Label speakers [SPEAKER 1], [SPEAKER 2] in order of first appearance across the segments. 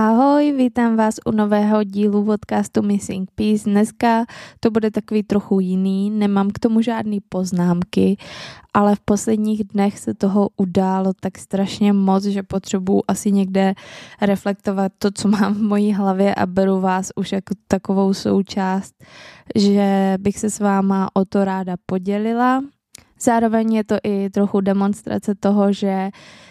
[SPEAKER 1] Ahoj, vítám vás u nového dílu podcastu Missing Piece. Dneska to bude takový trochu jiný, nemám k tomu žádný poznámky, ale v posledních dnech se toho událo tak strašně moc, že potřebuji asi někde reflektovat to, co mám v mojí hlavě a beru vás už jako takovou součást, že bych se s váma o to ráda podělila. Zároveň je to i trochu demonstrace toho, že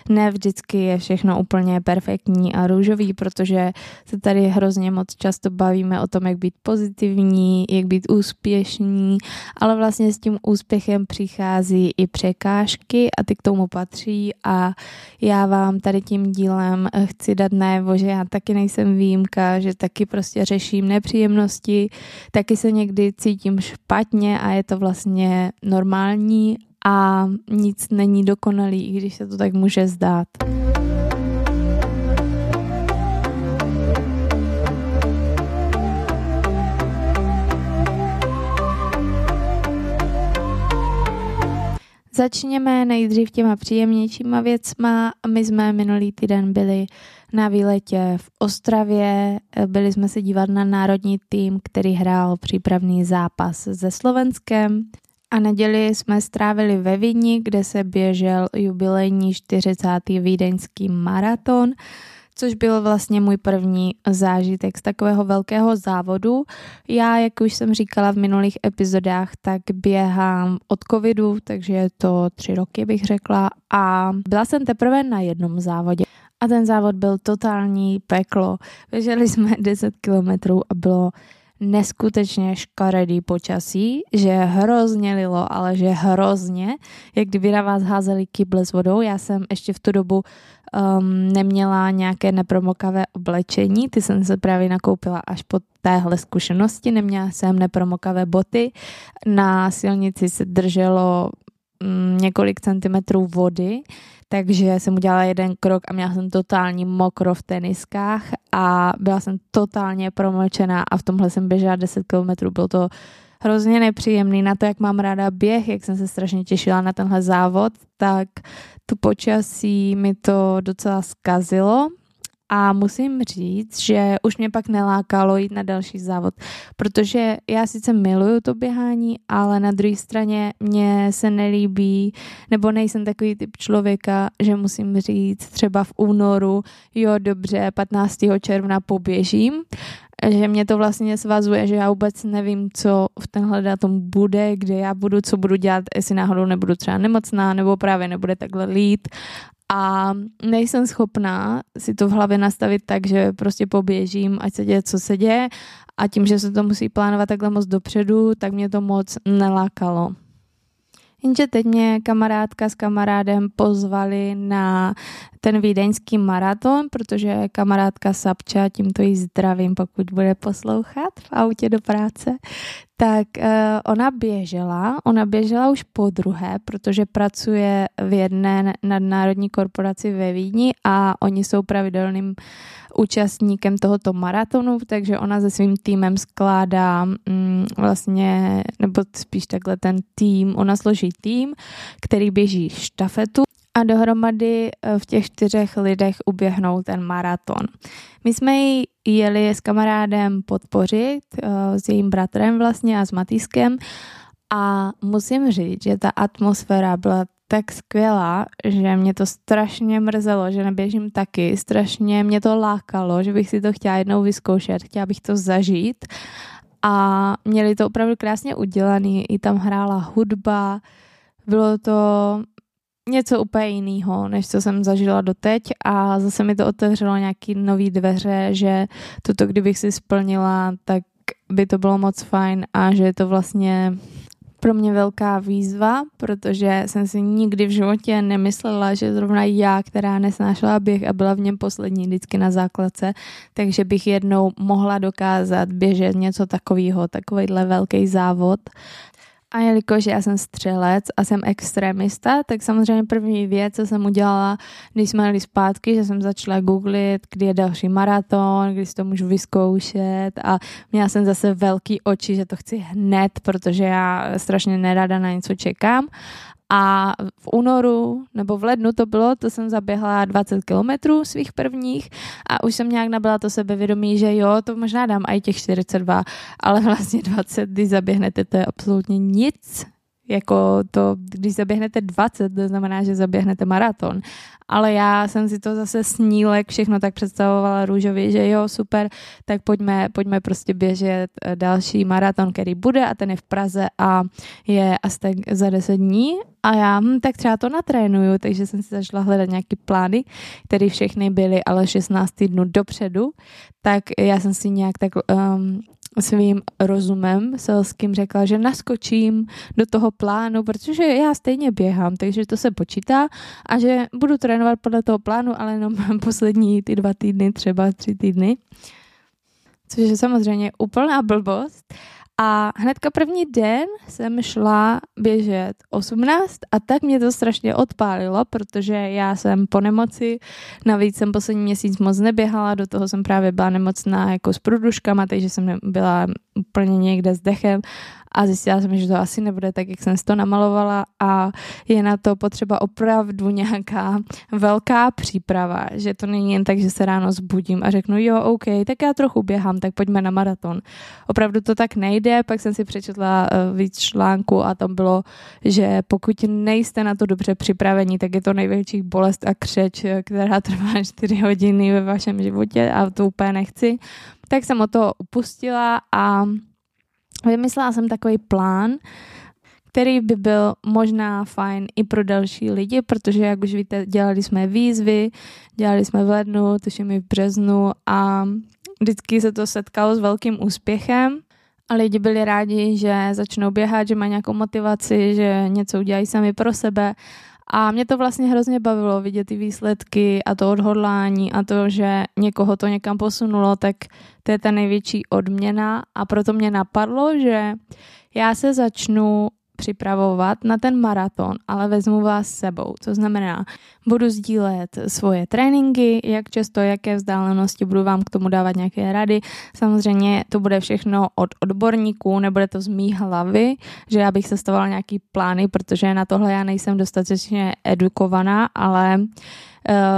[SPEAKER 1] ne vždycky je všechno úplně perfektní a růžový, protože se tady hrozně moc často bavíme o tom, jak být pozitivní, jak být úspěšní, ale vlastně s tím úspěchem přichází i překážky a ty k tomu patří a já vám tady tím dílem chci dát najevo, že já taky nejsem výjimka, že taky prostě řeším nepříjemnosti, taky se někdy cítím špatně a je to vlastně normální a nic není dokonalý, i když se to tak může zdát. Začněme nejdřív těma příjemnějšíma věcma. My jsme minulý týden byli na výletě v Ostravě, byli jsme se dívat na národní tým, který hrál přípravný zápas se Slovenskem. A neděli jsme strávili ve Vídni, kde se běžel jubilejní 40. vídeňský maraton, což byl vlastně můj první zážitek z takového velkého závodu. Já, jak už jsem říkala v minulých epizodách, tak běhám od covidu, takže je to tři roky, bych řekla. A byla jsem teprve na jednom závodě. A ten závod byl totální peklo. Běželi jsme 10 kilometrů a bylo neskutečně škaredý počasí, že hrozně lilo, ale že hrozně, jak kdyby na vás házeli kyble s vodou. Já jsem ještě v tu dobu um, neměla nějaké nepromokavé oblečení, ty jsem se právě nakoupila až po téhle zkušenosti, neměla jsem nepromokavé boty, na silnici se drželo um, několik centimetrů vody, takže jsem udělala jeden krok a měla jsem totální mokro v teniskách a byla jsem totálně promočená a v tomhle jsem běžela 10 km, bylo to hrozně nepříjemný. Na to, jak mám ráda běh, jak jsem se strašně těšila na tenhle závod, tak tu počasí mi to docela zkazilo a musím říct, že už mě pak nelákalo jít na další závod, protože já sice miluju to běhání, ale na druhé straně mě se nelíbí, nebo nejsem takový typ člověka, že musím říct třeba v únoru, jo dobře, 15. června poběžím, že mě to vlastně svazuje, že já vůbec nevím, co v tenhle datum bude, kde já budu, co budu dělat, jestli náhodou nebudu třeba nemocná, nebo právě nebude takhle lít a nejsem schopná si to v hlavě nastavit tak, že prostě poběžím, ať se děje, co se děje a tím, že se to musí plánovat takhle moc dopředu, tak mě to moc nelákalo. Jenže teď mě kamarádka s kamarádem pozvali na ten vídeňský maraton, protože kamarádka Sapča, tímto jí zdravím, pokud bude poslouchat v autě do práce, tak uh, ona běžela, ona běžela už po druhé, protože pracuje v jedné nadnárodní korporaci ve Vídni a oni jsou pravidelným účastníkem tohoto maratonu, takže ona se svým týmem skládá mm, vlastně, nebo spíš takhle ten tým, ona složí tým, který běží štafetu a dohromady eh, v těch čtyřech lidech uběhnou ten maraton. My jsme ji jeli s kamarádem podpořit, eh, s jejím bratrem vlastně a s Matýskem a musím říct, že ta atmosféra byla tak skvělá, že mě to strašně mrzelo, že neběžím taky, strašně mě to lákalo, že bych si to chtěla jednou vyzkoušet, chtěla bych to zažít. A měli to opravdu krásně udělaný, i tam hrála hudba, bylo to něco úplně jiného, než co jsem zažila doteď a zase mi to otevřelo nějaký nový dveře, že toto kdybych si splnila, tak by to bylo moc fajn a že je to vlastně pro mě velká výzva, protože jsem si nikdy v životě nemyslela, že zrovna já, která nesnášela běh a byla v něm poslední vždycky na základce, takže bych jednou mohla dokázat běžet něco takového, takovýhle velký závod. A jelikož já jsem střelec a jsem extremista, tak samozřejmě první věc, co jsem udělala, když jsme jeli zpátky, že jsem začala googlit, kdy je další maraton, kdy si to můžu vyzkoušet a měla jsem zase velký oči, že to chci hned, protože já strašně nerada na něco čekám a v únoru nebo v lednu to bylo, to jsem zaběhla 20 kilometrů svých prvních a už jsem nějak nabila to sebevědomí, že jo, to možná dám i těch 42, ale vlastně 20, když zaběhnete, to je absolutně nic, jako to, když zaběhnete 20, to znamená, že zaběhnete maraton. Ale já jsem si to zase snílek všechno tak představovala růžově, že jo, super, tak pojďme, pojďme prostě běžet eh, další maraton, který bude a ten je v Praze a je asi tak za 10 dní a já hm, tak třeba to natrénuju, takže jsem si začala hledat nějaký plány, které všechny byly ale 16 dnů dopředu, tak já jsem si nějak tak um, svým rozumem selským řekla, že naskočím do toho plánu, protože já stejně běhám, takže to se počítá a že budu trénovat podle toho plánu, ale jenom poslední ty dva týdny, třeba tři týdny. Což je samozřejmě úplná blbost, a hnedka první den jsem šla běžet 18 a tak mě to strašně odpálilo, protože já jsem po nemoci, navíc jsem poslední měsíc moc neběhala, do toho jsem právě byla nemocná jako s průduškama, takže jsem byla úplně někde s dechem a zjistila jsem, že to asi nebude tak, jak jsem si to namalovala a je na to potřeba opravdu nějaká velká příprava, že to není jen tak, že se ráno zbudím a řeknu, jo, OK, tak já trochu běhám, tak pojďme na maraton. Opravdu to tak nejde, pak jsem si přečetla eh, víc článku a tam bylo, že pokud nejste na to dobře připravení, tak je to největší bolest a křeč, eh, která trvá 4 hodiny ve vašem životě a to úplně nechci. Tak jsem o to upustila a Vymyslela jsem takový plán, který by byl možná fajn i pro další lidi, protože, jak už víte, dělali jsme výzvy, dělali jsme v lednu, tuším i v březnu a vždycky se to setkalo s velkým úspěchem. A lidi byli rádi, že začnou běhat, že mají nějakou motivaci, že něco udělají sami pro sebe a mě to vlastně hrozně bavilo vidět ty výsledky a to odhodlání a to, že někoho to někam posunulo, tak to je ta největší odměna. A proto mě napadlo, že já se začnu připravovat na ten maraton, ale vezmu vás sebou. To znamená, budu sdílet svoje tréninky, jak často, jaké vzdálenosti, budu vám k tomu dávat nějaké rady. Samozřejmě to bude všechno od odborníků, nebude to z mý hlavy, že já bych sestavovala nějaký plány, protože na tohle já nejsem dostatečně edukovaná, ale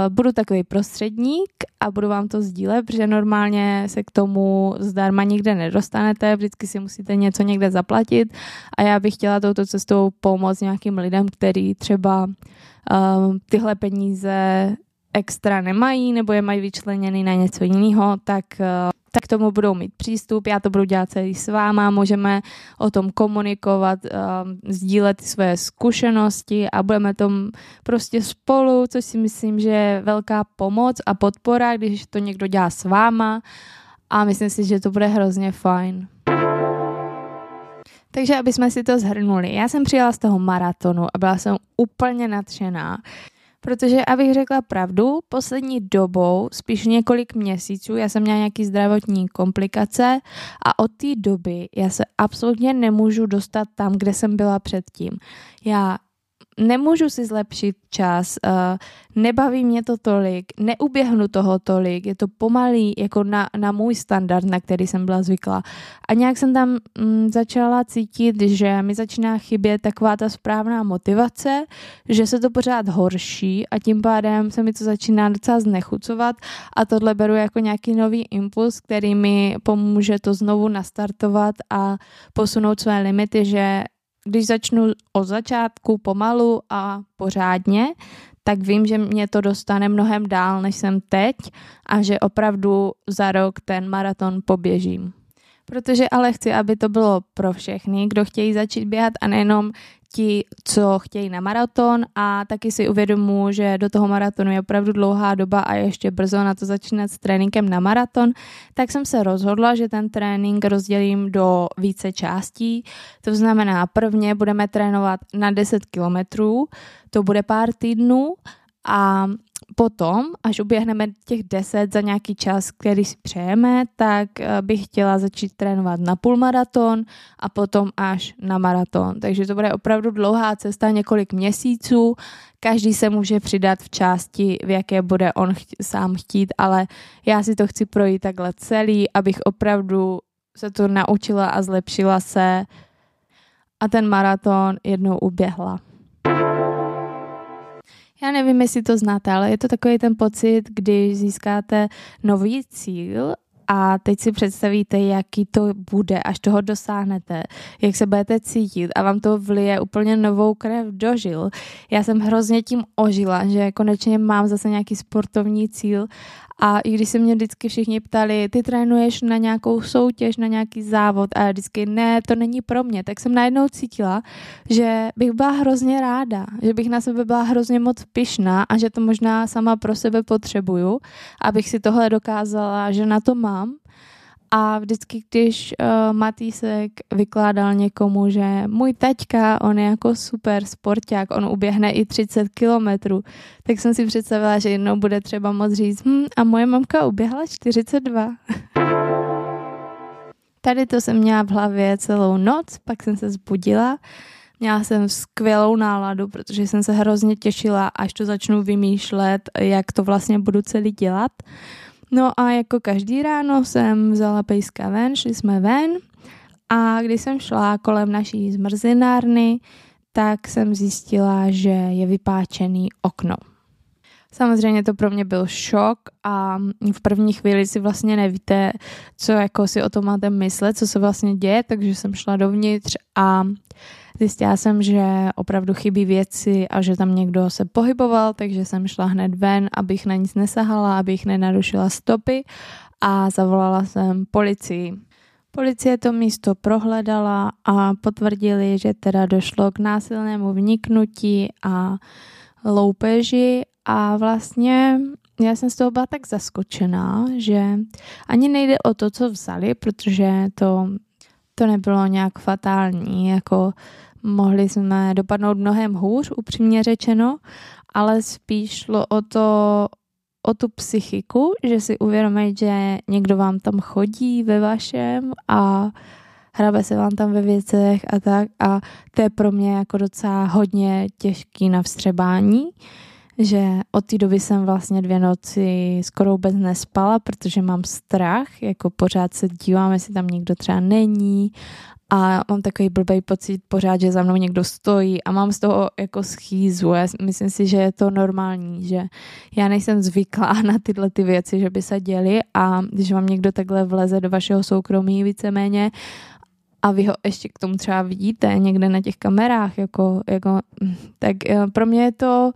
[SPEAKER 1] budu takový prostředník a budu vám to sdílet, protože normálně se k tomu zdarma nikde nedostanete, vždycky si musíte něco někde zaplatit a já bych chtěla touto cestou pomoct nějakým lidem, který třeba uh, tyhle peníze extra nemají nebo je mají vyčleněny na něco jiného, tak uh, tak tomu budou mít přístup, já to budu dělat celý s váma, můžeme o tom komunikovat, um, sdílet své zkušenosti a budeme tom prostě spolu, což si myslím, že je velká pomoc a podpora, když to někdo dělá s váma a myslím si, že to bude hrozně fajn. Takže aby jsme si to zhrnuli, já jsem přijela z toho maratonu a byla jsem úplně nadšená. Protože, abych řekla pravdu, poslední dobou, spíš několik měsíců, já jsem měla nějaký zdravotní komplikace a od té doby já se absolutně nemůžu dostat tam, kde jsem byla předtím. Já nemůžu si zlepšit čas, uh, nebaví mě to tolik, neuběhnu toho tolik, je to pomalý jako na, na můj standard, na který jsem byla zvyklá. A nějak jsem tam mm, začala cítit, že mi začíná chybět taková ta správná motivace, že se to pořád horší a tím pádem se mi to začíná docela znechucovat a tohle beru jako nějaký nový impuls, který mi pomůže to znovu nastartovat a posunout své limity, že když začnu od začátku pomalu a pořádně, tak vím, že mě to dostane mnohem dál, než jsem teď a že opravdu za rok ten maraton poběžím. Protože ale chci, aby to bylo pro všechny, kdo chtějí začít běhat a nejenom ti, co chtějí na maraton a taky si uvědomu, že do toho maratonu je opravdu dlouhá doba a ještě brzo na to začínat s tréninkem na maraton, tak jsem se rozhodla, že ten trénink rozdělím do více částí. To znamená, prvně budeme trénovat na 10 kilometrů, to bude pár týdnů a potom, až uběhneme těch 10 za nějaký čas, který si přejeme, tak eh, bych chtěla začít trénovat na půlmaraton a potom až na maraton. Takže to bude opravdu dlouhá cesta, několik měsíců. Každý se může přidat v části, v jaké bude on chtít, sám chtít, ale já si to chci projít takhle celý, abych opravdu se to naučila a zlepšila se a ten maraton jednou uběhla. Já nevím, jestli to znáte, ale je to takový ten pocit, když získáte nový cíl a teď si představíte, jaký to bude, až toho dosáhnete, jak se budete cítit a vám to vlije úplně novou krev do žil. Já jsem hrozně tím ožila, že konečně mám zase nějaký sportovní cíl a i když se mě vždycky všichni ptali, ty trénuješ na nějakou soutěž, na nějaký závod? A já vždycky ne, to není pro mě, tak jsem najednou cítila, že bych byla hrozně ráda, že bych na sebe byla hrozně moc pyšná a že to možná sama pro sebe potřebuju, abych si tohle dokázala, že na to mám a vždycky, když uh, Matýsek vykládal někomu, že můj taťka, on je jako super sporták, on uběhne i 30 kilometrů, tak jsem si představila, že jednou bude třeba moc říct, hm, a moje mamka uběhla 42. Tady to jsem měla v hlavě celou noc, pak jsem se zbudila, Měla jsem skvělou náladu, protože jsem se hrozně těšila, až to začnu vymýšlet, jak to vlastně budu celý dělat. No a jako každý ráno jsem vzala pejska ven, šli jsme ven a když jsem šla kolem naší zmrzinárny, tak jsem zjistila, že je vypáčený okno. Samozřejmě to pro mě byl šok a v první chvíli si vlastně nevíte, co jako si o tom máte myslet, co se vlastně děje, takže jsem šla dovnitř a Zjistila jsem, že opravdu chybí věci a že tam někdo se pohyboval, takže jsem šla hned ven, abych na nic nesahala, abych nenarušila stopy a zavolala jsem policii. Policie to místo prohledala a potvrdili, že teda došlo k násilnému vniknutí a loupeži a vlastně já jsem z toho byla tak zaskočená, že ani nejde o to, co vzali, protože to, to nebylo nějak fatální, jako mohli jsme dopadnout mnohem hůř, upřímně řečeno, ale spíš šlo o to, o tu psychiku, že si uvědomit, že někdo vám tam chodí ve vašem a hrabe se vám tam ve věcech a tak. A to je pro mě jako docela hodně těžký na vstřebání, že od té doby jsem vlastně dvě noci skoro vůbec nespala, protože mám strach, jako pořád se dívám, jestli tam někdo třeba není a mám takový blbý pocit pořád, že za mnou někdo stojí a mám z toho jako schýzu. Já myslím si, že je to normální, že já nejsem zvyklá na tyhle ty věci, že by se děly a když vám někdo takhle vleze do vašeho soukromí víceméně a vy ho ještě k tomu třeba vidíte někde na těch kamerách, jako, jako, tak eh, pro mě je to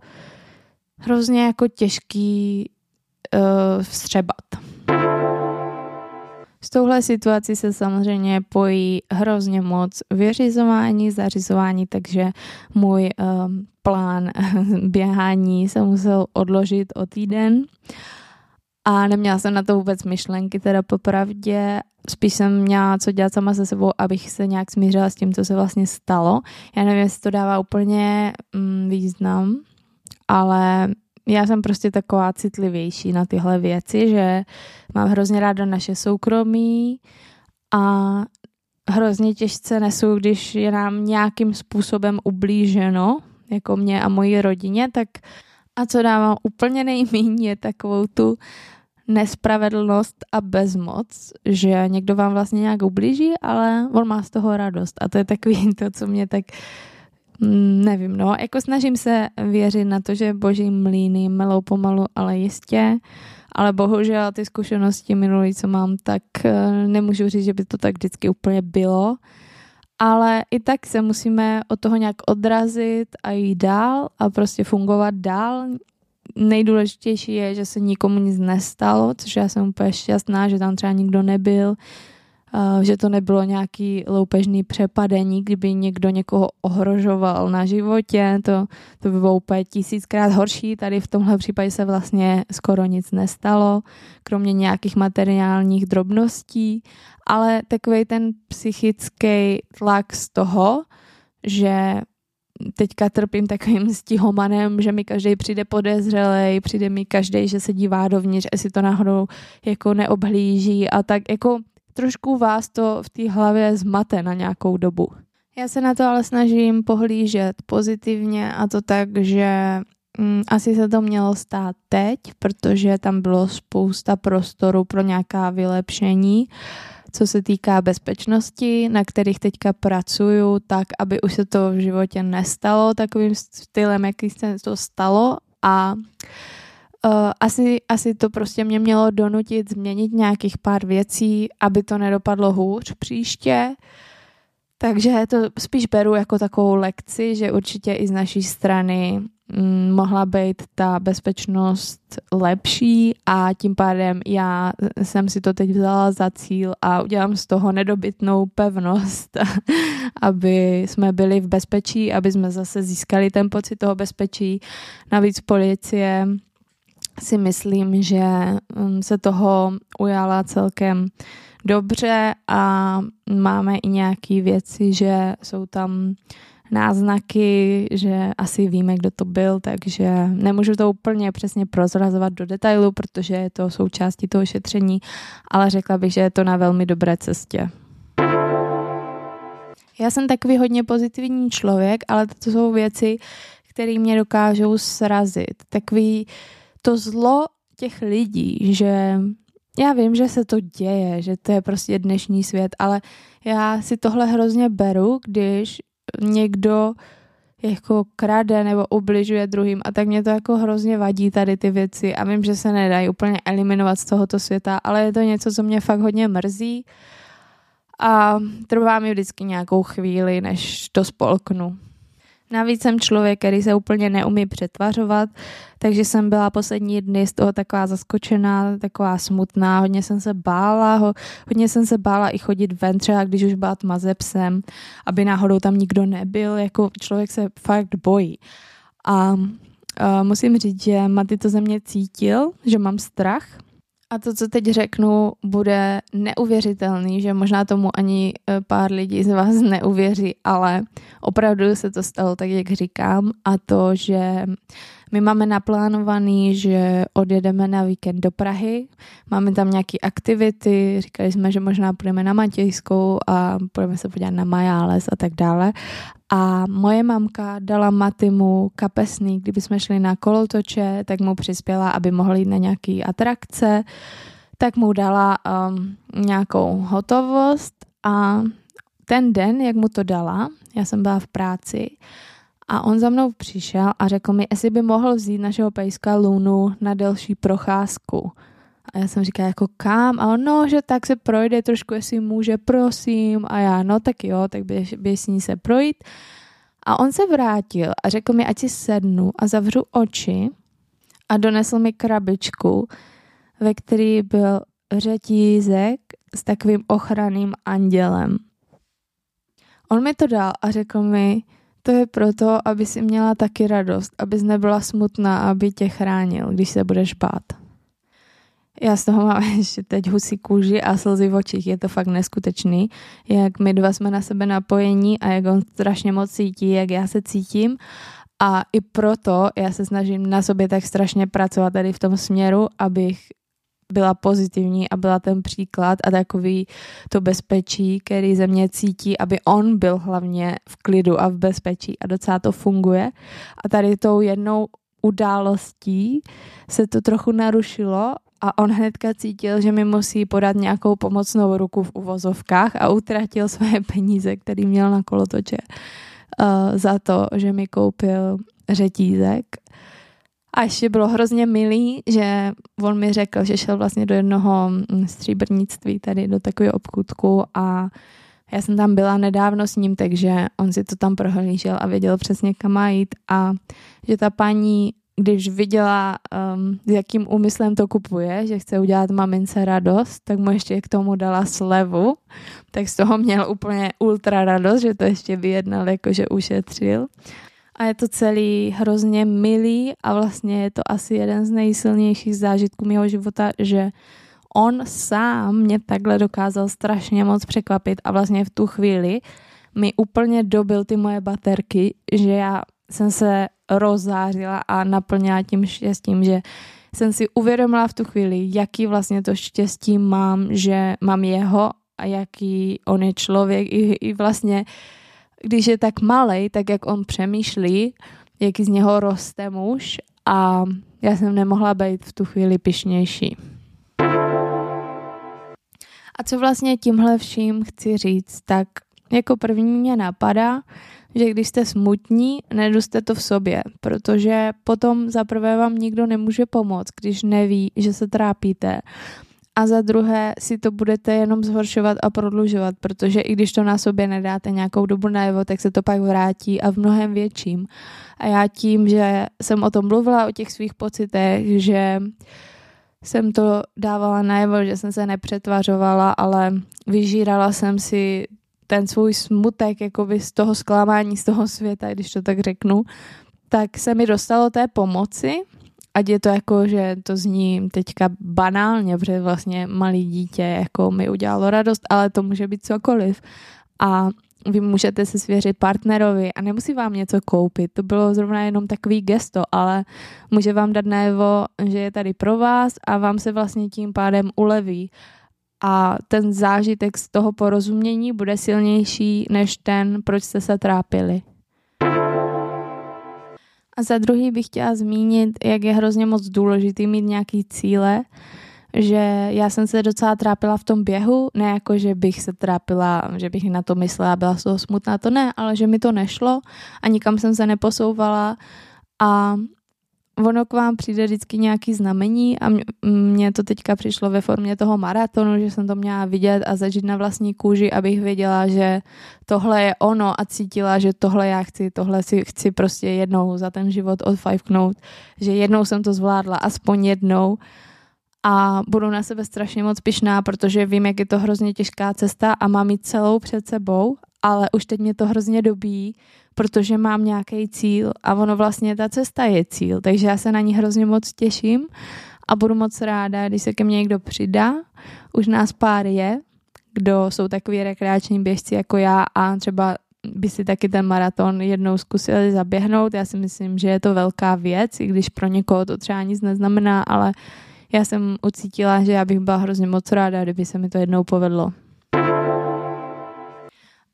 [SPEAKER 1] hrozně jako těžký uh, vstřebat. S touhle situací se samozřejmě pojí hrozně moc vyřizování, zařizování, takže můj um, plán běhání se musel odložit o týden a neměla jsem na to vůbec myšlenky, teda popravdě. Spíš jsem měla co dělat sama se sebou, abych se nějak smířila s tím, co se vlastně stalo. Já nevím, jestli to dává úplně mm, význam, ale já jsem prostě taková citlivější na tyhle věci, že mám hrozně ráda naše soukromí a hrozně těžce nesu, když je nám nějakým způsobem ublíženo, jako mě a moji rodině, tak a co dávám úplně nejméně je takovou tu nespravedlnost a bezmoc, že někdo vám vlastně nějak ublíží, ale on má z toho radost. A to je takový to, co mě tak nevím, no, jako snažím se věřit na to, že boží mlýny melou pomalu, ale jistě, ale bohužel ty zkušenosti minulý, co mám, tak eh, nemůžu říct, že by to tak vždycky úplně bylo, ale i tak se musíme od toho nějak odrazit a jít dál a prostě fungovat dál. Nejdůležitější je, že se nikomu nic nestalo, což já jsem úplně šťastná, že tam třeba nikdo nebyl, že to nebylo nějaký loupežný přepadení, kdyby někdo někoho ohrožoval na životě, to, to by bylo úplně tisíckrát horší. Tady v tomhle případě se vlastně skoro nic nestalo, kromě nějakých materiálních drobností, ale takový ten psychický tlak z toho, že teďka trpím takovým stihomanem, že mi každý přijde podezřelej, přijde mi každý, že se dívá dovnitř, jestli to náhodou jako neobhlíží a tak jako trošku vás to v té hlavě zmate na nějakou dobu. Já se na to ale snažím pohlížet pozitivně a to tak, že mm, asi se to mělo stát teď, protože tam bylo spousta prostoru pro nějaká vylepšení, co se týká bezpečnosti, na kterých teďka pracuju, tak aby už se to v životě nestalo takovým stylem, jaký se to stalo a asi, asi to prostě mě mělo donutit změnit nějakých pár věcí, aby to nedopadlo hůř příště. Takže to spíš beru jako takovou lekci, že určitě i z naší strany mm, mohla být ta bezpečnost lepší a tím pádem já jsem si to teď vzala za cíl a udělám z toho nedobytnou pevnost, aby jsme byli v bezpečí, aby jsme zase získali ten pocit toho bezpečí. Navíc policie si myslím, že mm, se toho ujala celkem dobře a máme i nějaké věci, že jsou tam náznaky, že asi víme, kdo to byl, takže nemůžu to úplně přesně prozrazovat do detailu, protože je to součástí toho šetření, ale řekla bych, že je to na velmi dobré cestě. Já jsem takový hodně pozitivní člověk, ale to jsou věci, které mě dokážou srazit. Takový to zlo těch lidí, že já vím, že se to děje, že to je prostě dnešní svět, ale já si tohle hrozně beru, když někdo jako krade nebo ubližuje druhým a tak mě to jako hrozně vadí tady ty věci a vím, že se nedají úplně eliminovat z tohoto světa, ale je to něco, co mě fakt hodně mrzí a trvá mi vždycky nějakou chvíli, než to spolknu. Navíc jsem člověk, který se úplně neumí přetvařovat, takže jsem byla poslední dny z toho taková zaskočená, taková smutná, hodně jsem se bála, hodně jsem se bála i chodit ven, třeba když už byla tma ze psem, aby náhodou tam nikdo nebyl, jako člověk se fakt bojí. A a musím říct, že Maty to ze mě cítil, že mám strach, a to, co teď řeknu, bude neuvěřitelný, že možná tomu ani e, pár lidí z vás neuvěří, ale opravdu se to stalo tak, jak říkám, a to, že my máme naplánovaný, že odjedeme na víkend do Prahy, máme tam nějaké aktivity, říkali jsme, že možná půjdeme na Matějskou a půjdeme se podívat na Majáles a tak dále. A moje mamka dala Matimu kapesný, kdyby jsme šli na kolotoče, tak mu přispěla, aby mohli jít na nějaké atrakce, tak mu dala um, nějakou hotovost a ten den, jak mu to dala, já jsem byla v práci, a on za mnou přišel a řekl mi, jestli by mohl vzít našeho pejska Lunu na delší procházku. A já jsem říkala, jako kam? A on, no, že tak se projde trošku, jestli může, prosím. A já, no tak jo, tak běž, běž s ní se projít. A on se vrátil a řekl mi, ať si sednu a zavřu oči a donesl mi krabičku, ve který byl řetízek s takovým ochranným andělem. On mi to dal a řekl mi, to je proto, aby si měla taky radost, abys nebyla smutná, aby tě chránil, když se budeš bát. Já z toho mám ještě teď husí kůži a slzy v očích. Je to fakt neskutečný, jak my dva jsme na sebe napojení a jak on strašně moc cítí, jak já se cítím. A i proto já se snažím na sobě tak strašně pracovat tady v tom směru, abych byla pozitivní a byla ten příklad a takový to bezpečí, který ze mě cítí, aby on byl hlavně v klidu a v bezpečí a docela to funguje. A tady tou jednou událostí se to trochu narušilo a on hnedka cítil, že mi musí podat nějakou pomocnou ruku v uvozovkách a utratil své peníze, který měl na kolotoče uh, za to, že mi koupil řetízek. A ještě bylo hrozně milý, že on mi řekl, že šel vlastně do jednoho mm, stříbrnictví, tady do takového obchůdku a já jsem tam byla nedávno s ním, takže on si to tam prohlížel a věděl přesně kam má jít a že ta paní, když viděla, um, s jakým úmyslem to kupuje, že chce udělat mamince radost, tak mu ještě k tomu dala slevu, tak z toho měl úplně ultra radost, že to ještě vyjednal, jakože ušetřil. A je to celý hrozně milý a vlastně je to asi jeden z nejsilnějších zážitků mého života, že on sám mě takhle dokázal strašně moc překvapit a vlastně v tu chvíli mi úplně dobil ty moje baterky, že já jsem se rozzářila a naplnila tím štěstím, že jsem si uvědomila v tu chvíli, jaký vlastně to štěstí mám, že mám jeho a jaký on je člověk i, i vlastně když je tak malý, tak jak on přemýšlí, jaký z něho roste muž a já jsem nemohla být v tu chvíli pišnější. A co vlastně tímhle vším chci říct, tak jako první mě napadá, že když jste smutní, neduste to v sobě, protože potom za prvé vám nikdo nemůže pomoct, když neví, že se trápíte. A za druhé si to budete jenom zhoršovat a prodlužovat, protože i když to na sobě nedáte nějakou dobu najevo, tak se to pak vrátí a v mnohem větším. A já tím, že jsem o tom mluvila, o těch svých pocitech, že jsem to dávala najevo, že jsem se nepřetvařovala, ale vyžírala jsem si ten svůj smutek jakoby z toho zklamání, z toho světa, když to tak řeknu, tak se mi dostalo té pomoci, ať je to jako, že to zní teďka banálně, protože vlastně malý dítě jako mi udělalo radost, ale to může být cokoliv. A vy můžete se svěřit partnerovi a nemusí vám něco koupit. To bylo zrovna jenom takový gesto, ale může vám dát najevo, že je tady pro vás a vám se vlastně tím pádem uleví. A ten zážitek z toho porozumění bude silnější než ten, proč jste se trápili. A za druhý bych chtěla zmínit, jak je hrozně moc důležitý mít nějaký cíle, že já jsem se docela trápila v tom běhu, ne jako, že bych se trápila, že bych na to myslela, byla z toho smutná, to ne, ale že mi to nešlo a nikam jsem se neposouvala a ono k vám přijde vždycky nějaký znamení a mně to teďka přišlo ve formě toho maratonu, že jsem to měla vidět a zažít na vlastní kůži, abych věděla, že tohle je ono a cítila, že tohle já chci, tohle si chci prostě jednou za ten život odfajfknout, že jednou jsem to zvládla, aspoň jednou. A budu na sebe strašně moc pišná, protože vím, jak je to hrozně těžká cesta a mám ji celou před sebou, ale už teď mě to hrozně dobí, protože mám nějaký cíl a ono vlastně ta cesta je cíl, takže já se na ní hrozně moc těším a budu moc ráda, když se ke mně někdo přidá. Už nás pár je, kdo jsou takový rekreační běžci jako já a třeba by si taky ten maraton jednou zkusili zaběhnout. Já si myslím, že je to velká věc, i když pro někoho to třeba nic neznamená, ale já jsem ucítila, že já bych byla hrozně moc ráda, kdyby se mi to jednou povedlo.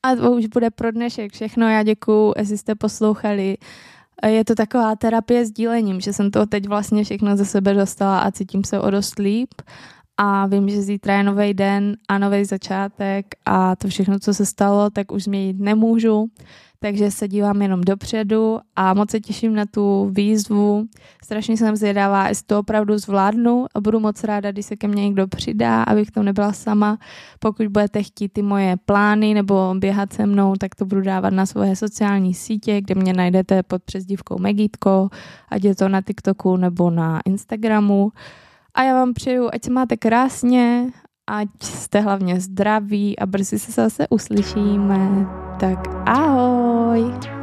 [SPEAKER 1] A to už bude pro dnešek všechno. Já děkuju, jestli jste poslouchali. Je to taková terapie s dílením, že jsem to teď vlastně všechno ze sebe dostala a cítím se o dost líp. A vím, že zítra je nový den a nový začátek a to všechno, co se stalo, tak už změnit nemůžu takže se dívám jenom dopředu a moc se těším na tu výzvu. Strašně jsem zvědavá, jestli to opravdu zvládnu a budu moc ráda, když se ke mně někdo přidá, abych to nebyla sama. Pokud budete chtít ty moje plány nebo běhat se mnou, tak to budu dávat na svoje sociální sítě, kde mě najdete pod přezdívkou Megítko, ať je to na TikToku nebo na Instagramu. A já vám přeju, ať se máte krásně, ať jste hlavně zdraví a brzy se zase uslyšíme. Tak ahoj!